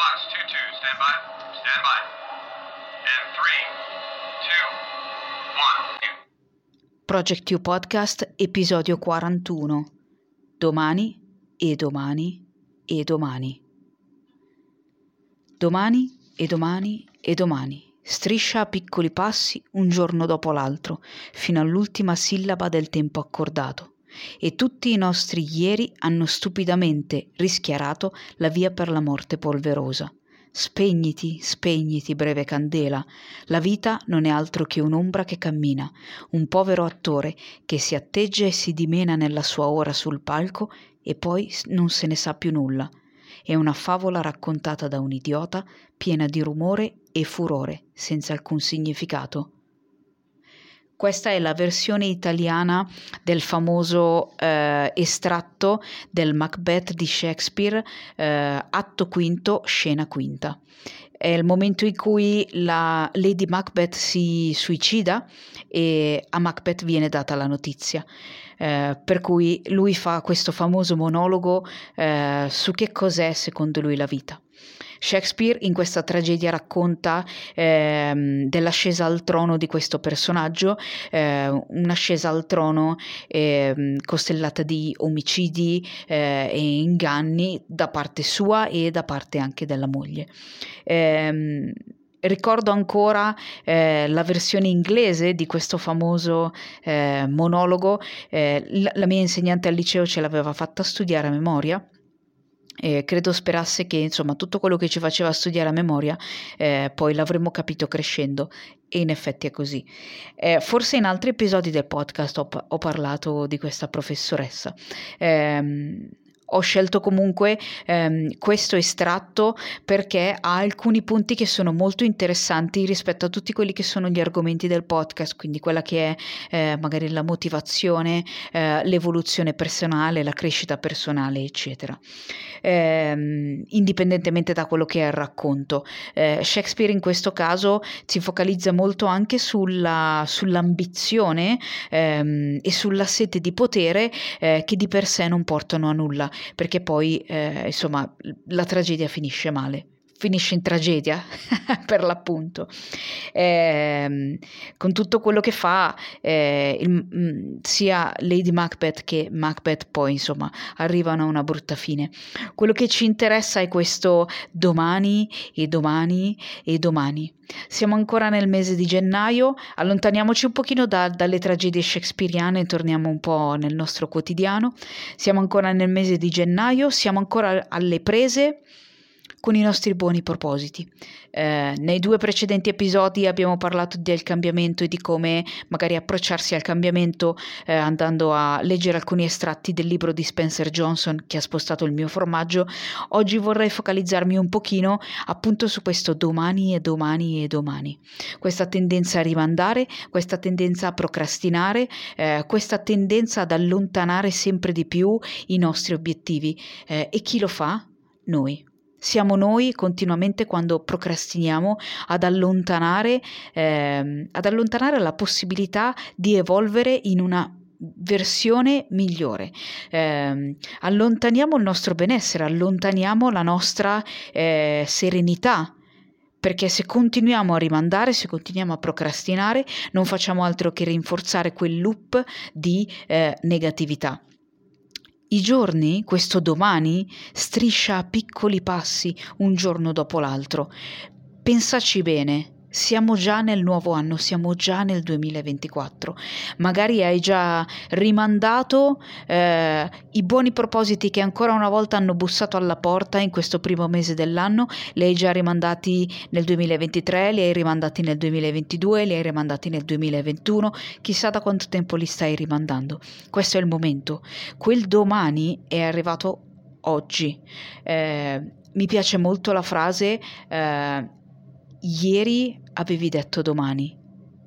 Fox 2-2, stand by. Stand by. And 3, 2, 1. Project U Podcast, episodio 41. Domani e domani e domani. Domani e domani e domani. Striscia a piccoli passi un giorno dopo l'altro, fino all'ultima sillaba del tempo accordato. E tutti i nostri ieri hanno stupidamente rischiarato la via per la morte polverosa. Spegniti, spegniti, breve candela. La vita non è altro che un'ombra che cammina, un povero attore che si atteggia e si dimena nella sua ora sul palco e poi non se ne sa più nulla. È una favola raccontata da un idiota, piena di rumore e furore, senza alcun significato. Questa è la versione italiana del famoso eh, estratto del Macbeth di Shakespeare, eh, atto quinto, scena quinta. È il momento in cui la Lady Macbeth si suicida e a Macbeth viene data la notizia. Eh, per cui lui fa questo famoso monologo eh, su che cos'è secondo lui la vita. Shakespeare in questa tragedia racconta eh, dell'ascesa al trono di questo personaggio, eh, un'ascesa al trono eh, costellata di omicidi eh, e inganni da parte sua e da parte anche della moglie. Ehm, ricordo ancora eh, la versione inglese di questo famoso eh, monologo, la, la, mia insegnante al liceo ce l'aveva fatta studiare a memoria e credo sperasse che insomma tutto quello che ci faceva studiare a memoria eh, poi l'avremmo capito crescendo e in effetti è così. Eh, forse in altri episodi del podcast ho, ho parlato di questa professoressa. Ho scelto comunque ehm, questo estratto perché ha alcuni punti che sono molto interessanti rispetto a tutti quelli che sono gli argomenti del podcast, quindi quella che è eh, magari la motivazione, eh, l'evoluzione personale, la crescita personale, eccetera. Eh, indipendentemente da quello che è il racconto. Eh, Shakespeare in questo caso si focalizza molto anche sulla, sull'ambizione ehm, e sulla sete di potere eh, che di per sé non portano a nulla perché poi eh, insomma la tragedia finisce male finisce in tragedia per l'appunto. Eh, con tutto quello che fa eh, il, mm, sia Lady Macbeth che Macbeth poi insomma arrivano a una brutta fine. Quello che ci interessa è questo domani e domani e domani. Siamo ancora nel mese di gennaio, allontaniamoci un pochino da, dalle tragedie shakespeariane e torniamo un po' nel nostro quotidiano. Siamo ancora nel mese di gennaio, siamo ancora alle prese con i nostri buoni propositi. Eh, nei due precedenti episodi abbiamo parlato del cambiamento e di come magari approcciarsi al cambiamento eh, andando a leggere alcuni estratti del libro di Spencer Johnson che ha spostato il mio formaggio. Oggi vorrei focalizzarmi un pochino appunto su questo domani e domani e domani. Questa tendenza a rimandare, questa tendenza a procrastinare, eh, questa tendenza ad allontanare sempre di più i nostri obiettivi. Eh, e chi lo fa? Noi. Siamo noi continuamente quando procrastiniamo ad allontanare, eh, ad allontanare la possibilità di evolvere in una versione migliore. Eh, allontaniamo il nostro benessere, allontaniamo la nostra eh, serenità. Perché se continuiamo a rimandare, se continuiamo a procrastinare, non facciamo altro che rinforzare quel loop di eh, negatività. I giorni, questo domani, striscia a piccoli passi un giorno dopo l'altro. Pensaci bene, siamo già nel nuovo anno, siamo già nel 2024. Magari hai già rimandato eh, i buoni propositi che ancora una volta hanno bussato alla porta in questo primo mese dell'anno, li hai già rimandati nel 2023, li hai rimandati nel 2022, li hai rimandati nel 2021, chissà da quanto tempo li stai rimandando. Questo è il momento. Quel domani è arrivato oggi. Eh, mi piace molto la frase. Eh, Ieri avevi detto domani.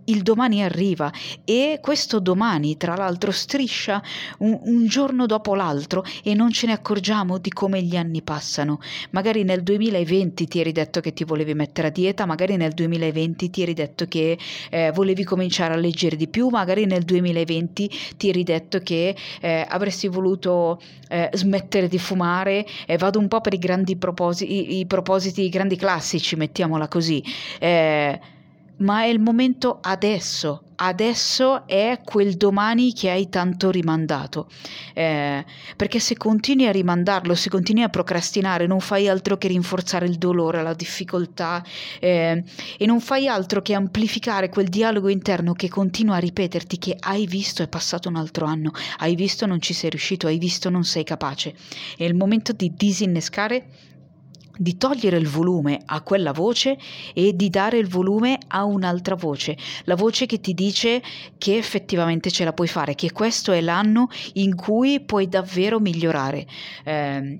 Il domani arriva e questo domani tra l'altro striscia un, un, giorno dopo l'altro e non ce ne accorgiamo di come gli anni passano. Magari nel 2020 ti eri detto che ti volevi mettere a dieta, magari nel 2020 ti eri detto che eh, volevi cominciare a leggere di più, magari nel 2020 ti eri detto che eh, avresti voluto eh, smettere di fumare e vado un po' per i grandi propositi, i, i propositi, i grandi classici, mettiamola così. Eh, ma è il momento adesso, adesso è quel domani che hai tanto rimandato, eh, perché se continui a rimandarlo, se continui a procrastinare, non fai altro che rinforzare il dolore, la difficoltà eh, e non fai altro che amplificare quel dialogo interno che continua a ripeterti che hai visto è passato un altro anno, hai visto non ci sei riuscito, hai visto non sei capace. È il momento di disinnescare di togliere il volume a quella voce e di dare il volume a un'altra voce, la voce che ti dice che effettivamente ce la puoi fare, che questo è l'anno in cui puoi davvero migliorare. Eh,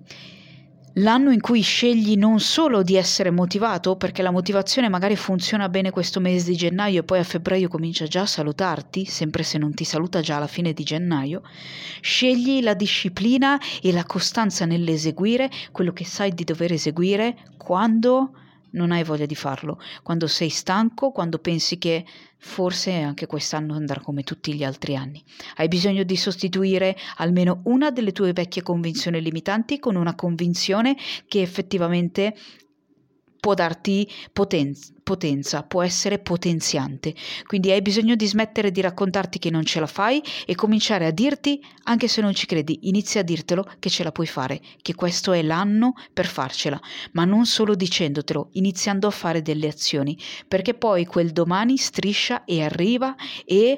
l'anno in cui scegli non solo di essere motivato, perché la motivazione magari funziona bene questo mese di gennaio e poi a febbraio comincia già a salutarti, sempre se non ti saluta già alla fine di gennaio, scegli la disciplina e la costanza nell'eseguire quello che sai di dover eseguire quando non hai voglia di farlo, quando sei stanco, quando pensi che forse anche quest'anno andrà come tutti gli altri anni. Hai bisogno di sostituire almeno una delle tue vecchie convinzioni limitanti con una convinzione che effettivamente può darti potenza, potenza, può essere potenziante. Quindi hai bisogno di smettere di raccontarti che non ce la fai e cominciare a dirti, anche se non ci credi, inizia a dirtelo che ce la puoi fare, che questo è l'anno per farcela, ma non solo dicendotelo, iniziando a fare delle azioni, perché poi quel domani striscia e arriva e...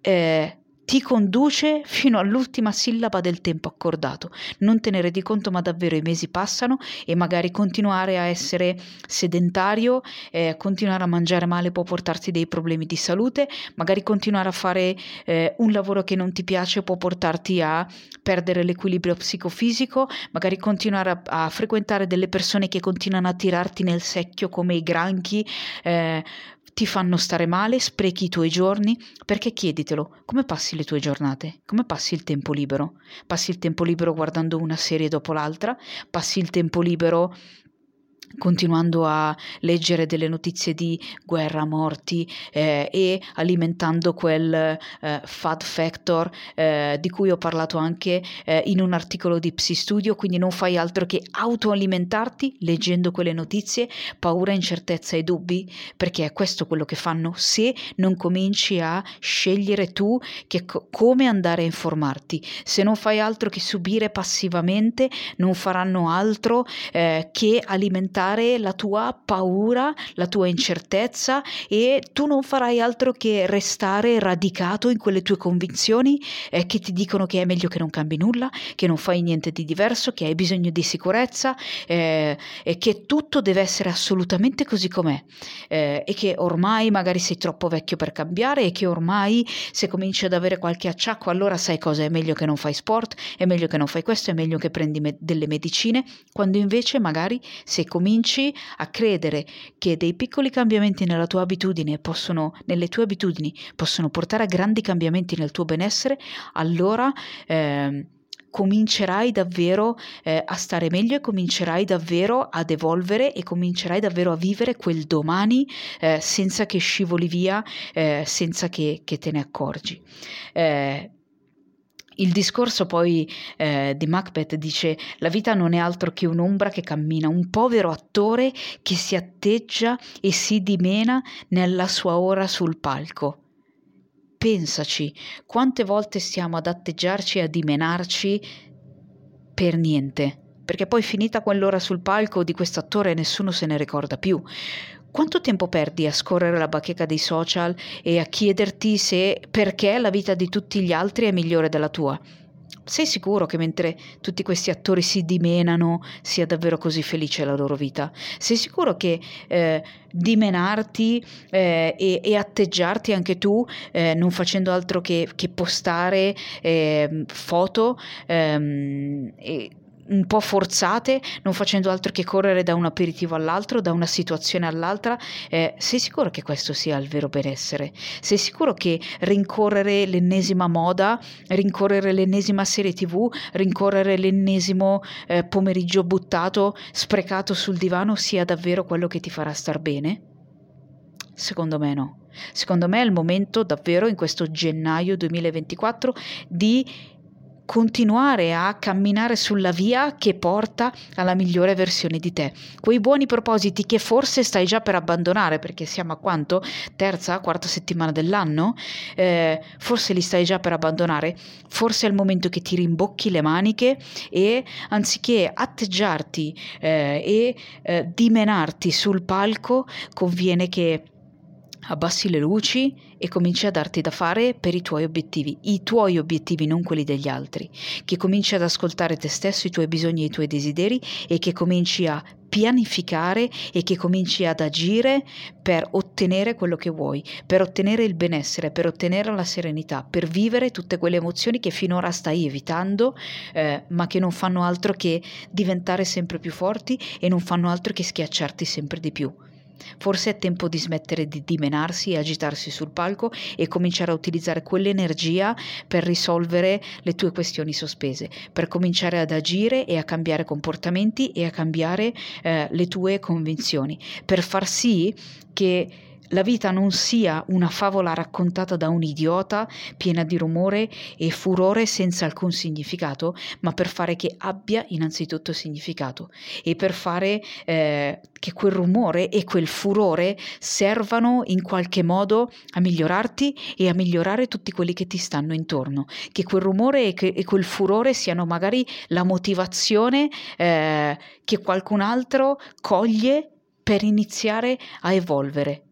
Eh, ti conduce fino all'ultima sillaba del tempo accordato. Non te ne rendi conto, ma davvero i mesi passano e magari continuare a essere sedentario, eh, continuare a mangiare male può portarti dei problemi di salute, magari continuare a fare eh, un lavoro che non ti piace può portarti a perdere l'equilibrio psicofisico, magari continuare a, a frequentare delle persone che continuano a tirarti nel secchio come i granchi. Eh, ti fanno stare male, sprechi i tuoi giorni, perché chieditelo, come passi le tue giornate? Come passi il tempo libero? Passi il tempo libero guardando una serie dopo l'altra? Passi il tempo libero continuando a leggere delle notizie di guerra, morti eh, e alimentando quel eh, fat factor eh, di cui ho parlato anche eh, in un articolo di Psi Studio, quindi non fai altro che autoalimentarti leggendo quelle notizie, paura, incertezza e dubbi, perché è questo quello che fanno se non cominci a scegliere tu che, come andare a informarti. Se non fai altro che subire passivamente, non faranno altro eh, che alimentare aumentare la tua paura, la tua incertezza e tu non farai altro che restare radicato in quelle tue convinzioni eh, che ti dicono che è meglio che non cambi nulla, che non fai niente di diverso, che hai bisogno di sicurezza eh, e che tutto deve essere assolutamente così com'è eh, e che ormai magari sei troppo vecchio per cambiare e che ormai se cominci ad avere qualche acciacco allora sai cosa è meglio che non fai sport, è meglio che non fai questo, è meglio che prendi me- delle medicine, quando invece magari se cominci cominci a credere che dei piccoli cambiamenti nella tua abitudine possono, nelle tue abitudini possono portare a grandi cambiamenti nel tuo benessere, allora eh, comincerai davvero eh, a stare meglio e comincerai davvero ad evolvere e comincerai davvero a vivere quel domani eh, senza che scivoli via, eh, senza che, che, te ne accorgi. Il discorso poi eh, di Macbeth dice la vita non è altro che un'ombra che cammina, un povero attore che si atteggia e si dimena nella sua ora sul palco. Pensaci, quante volte stiamo ad atteggiarci e a dimenarci per niente, perché poi finita quell'ora sul palco di questo attore nessuno se ne ricorda più. Quanto tempo perdi a scorrere la bacheca dei social e a chiederti se perché la vita di tutti gli altri è migliore della tua? Sei sicuro che mentre tutti questi attori si dimenano sia davvero così felice la loro vita? Sei sicuro che eh, dimenarti eh, e, e, atteggiarti anche tu eh, non facendo altro che, che postare ehm, foto ehm, e un po' forzate, non facendo altro che correre da un aperitivo all'altro, da una situazione all'altra, eh, sei sicuro che questo sia il vero benessere? Sei sicuro che rincorrere l'ennesima moda, rincorrere l'ennesima serie tv, rincorrere l'ennesimo eh, pomeriggio buttato, sprecato sul divano sia davvero quello che ti farà star bene? Secondo me no. Secondo me è il momento davvero in questo gennaio 2024 di continuare a camminare sulla via che porta alla migliore versione di te. Quei buoni propositi che forse stai già per abbandonare, perché siamo a quanto? Terza, quarta settimana dell'anno? Eh, forse li stai già per abbandonare. Forse è il momento che ti rimbocchi le maniche e anziché atteggiarti eh, e eh, dimenarti sul palco, conviene che abbassi le luci e cominci a darti da fare per i tuoi obiettivi, i tuoi obiettivi, non quelli degli altri, che cominci ad ascoltare te stesso, i tuoi bisogni e i tuoi desideri e che cominci a pianificare e che cominci ad agire per ottenere quello che vuoi, per ottenere il benessere, per ottenere la serenità, per vivere tutte quelle emozioni che finora stai evitando, eh, ma che non fanno altro che diventare sempre più forti e non fanno altro che schiacciarti sempre di più. Forse è tempo di smettere di dimenarsi e agitarsi sul palco e cominciare a utilizzare quell'energia per risolvere le tue questioni sospese, per cominciare ad agire e a cambiare comportamenti e a cambiare eh, le tue convinzioni, per far sì che la vita non sia una favola raccontata da un idiota piena di rumore e furore senza alcun significato, ma per fare che abbia innanzitutto significato e per fare eh, che quel rumore e quel furore servano in qualche modo a migliorarti e a migliorare tutti quelli che ti stanno intorno, che quel rumore e, che, e quel furore siano magari la motivazione eh, che qualcun altro coglie per iniziare a evolvere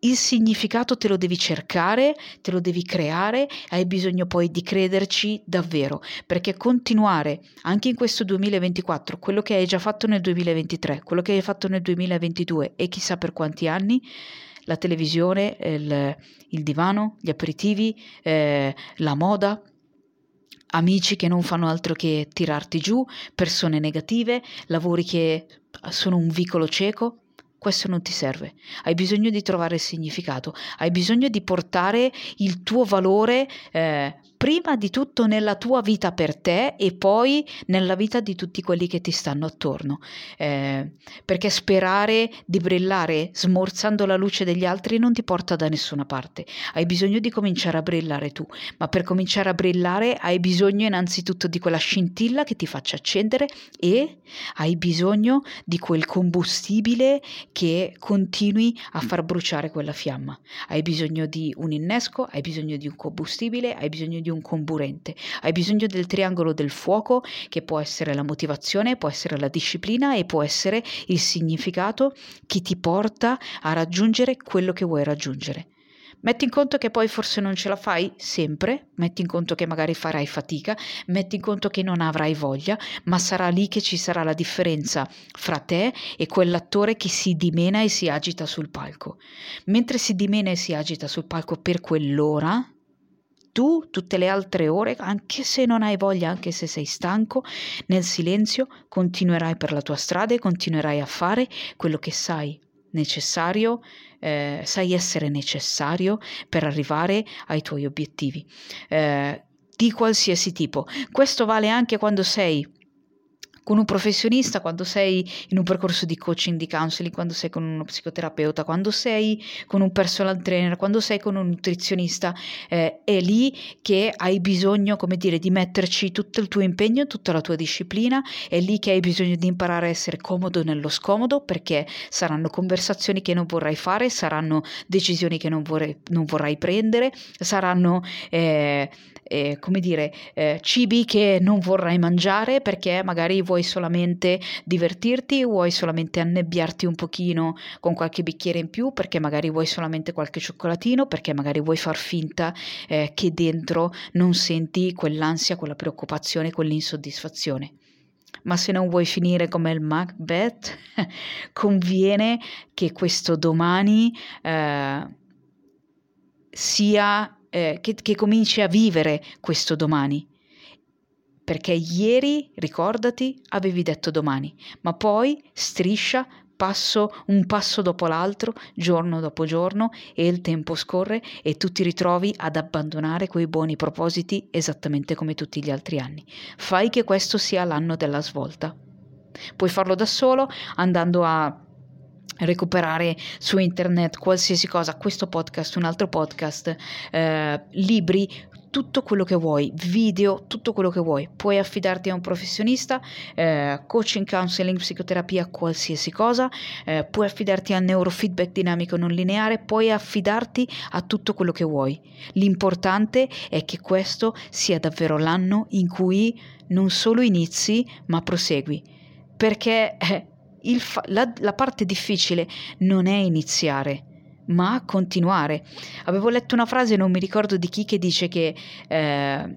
il significato te lo devi cercare, te lo devi creare, hai bisogno poi di crederci davvero, perché continuare anche in questo 2024, quello che hai già fatto nel 2023, quello che hai fatto nel 2022 e chissà per quanti anni, la televisione, il, il divano, gli aperitivi, eh, la moda, amici che non fanno altro che tirarti giù, persone negative, lavori che sono un vicolo cieco, questo non ti serve. Hai bisogno di trovare il significato, hai bisogno di portare il tuo valore eh, prima di tutto nella tua vita per te e poi nella vita di tutti quelli che ti stanno attorno. Eh, perché sperare di brillare smorzando la luce degli altri non ti porta da nessuna parte. Hai bisogno di cominciare a brillare tu, ma per cominciare a brillare hai bisogno innanzitutto di quella scintilla che ti faccia accendere e hai bisogno di quel combustibile che continui a far bruciare quella fiamma. Hai bisogno di un innesco, hai bisogno di un combustibile, hai bisogno di un comburente. Hai bisogno del triangolo del fuoco, che può essere la motivazione, può essere la disciplina e può essere il significato che ti porta a raggiungere quello che vuoi raggiungere. Metti in conto che poi forse non ce la fai sempre, metti in conto che magari farai fatica, metti in conto che non avrai voglia, ma sarà lì che ci sarà la differenza fra te e quell'attore che si dimena e si agita sul palco. Mentre si dimena e si agita sul palco per quell'ora, tu tutte le altre ore, anche se non hai voglia, anche se sei stanco, nel silenzio continuerai per la tua strada e continuerai a fare quello che sai necessario, eh, sai essere necessario per arrivare ai tuoi obiettivi, eh, di qualsiasi tipo. Questo vale anche quando sei con un professionista, quando sei in un percorso di coaching, di counseling, quando sei con uno psicoterapeuta, quando sei con un personal trainer, quando sei con un nutrizionista, eh, è lì che hai bisogno, come dire, di metterci tutto il tuo impegno, tutta la tua disciplina, è lì che hai bisogno di imparare a essere comodo nello scomodo, perché saranno conversazioni che non vorrai fare, saranno decisioni che non, vorrei, non vorrai prendere, saranno... Eh, eh, come dire, eh, cibi che non vorrai mangiare perché magari vuoi solamente divertirti, vuoi solamente annebbiarti un pochino con qualche bicchiere in più, perché magari vuoi solamente qualche cioccolatino, perché magari vuoi far finta eh, che dentro non senti quell'ansia, quella preoccupazione, quell'insoddisfazione. Ma se non vuoi finire come il Macbeth, conviene che questo domani eh, sia eh, che, che cominci a vivere questo domani perché ieri, ricordati, avevi detto domani, ma poi striscia passo un passo dopo l'altro, giorno dopo giorno, e il tempo scorre e tu ti ritrovi ad abbandonare quei buoni propositi esattamente come tutti gli altri anni. Fai che questo sia l'anno della svolta. Puoi farlo da solo andando a recuperare su internet qualsiasi cosa, questo podcast, un altro podcast, eh, libri, tutto quello che vuoi, video, tutto quello che vuoi. Puoi affidarti a un professionista, eh, coaching, counseling, psicoterapia, qualsiasi cosa, eh, puoi affidarti al neurofeedback dinamico non lineare, puoi affidarti a tutto quello che vuoi. L'importante è che questo sia davvero l'anno in cui non solo inizi, ma prosegui. Perché eh, fa- la, la parte difficile non è iniziare, ma continuare. Avevo letto una frase, non mi ricordo di chi, che dice che eh,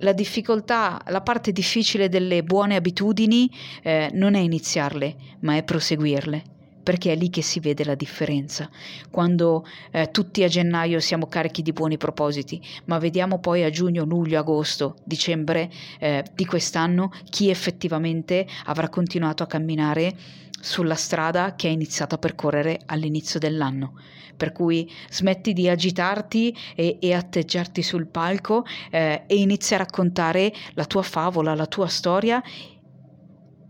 la difficoltà, la parte difficile delle buone abitudini eh, non è iniziarle, ma è proseguirle perché è lì che si vede la differenza. Quando eh, tutti a gennaio siamo carichi di buoni propositi, ma vediamo poi a giugno, luglio, agosto, dicembre eh, di quest'anno chi effettivamente avrà continuato a camminare sulla strada che hai iniziato a percorrere all'inizio dell'anno. Per cui smetti di agitarti e, e atteggiarti sul palco eh, e inizi a raccontare la tua favola, la tua storia,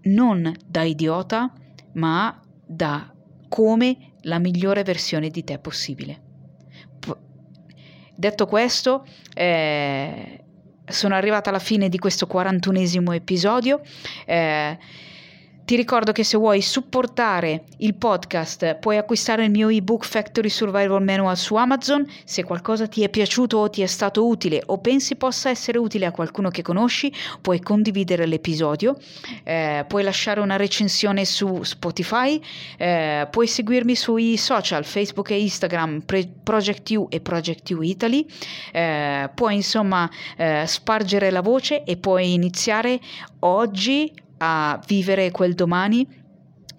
non da idiota, ma da come la migliore versione di te possibile. Detto questo, eh, sono arrivata alla fine di questo 41esimo episodio. Eh, ti ricordo che se vuoi supportare il podcast puoi acquistare il mio ebook Factory Survival Manual su Amazon. Se qualcosa ti è piaciuto o ti è stato utile o pensi possa essere utile a qualcuno che conosci, puoi condividere l'episodio, eh, puoi lasciare una recensione su Spotify, eh, puoi seguirmi sui social Facebook e Instagram Pre- Project U e Project U Italy, eh, puoi insomma eh, spargere la voce e puoi iniziare oggi a vivere quel domani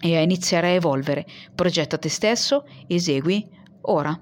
e a iniziare a evolvere. Progetta te stesso, esegui ora.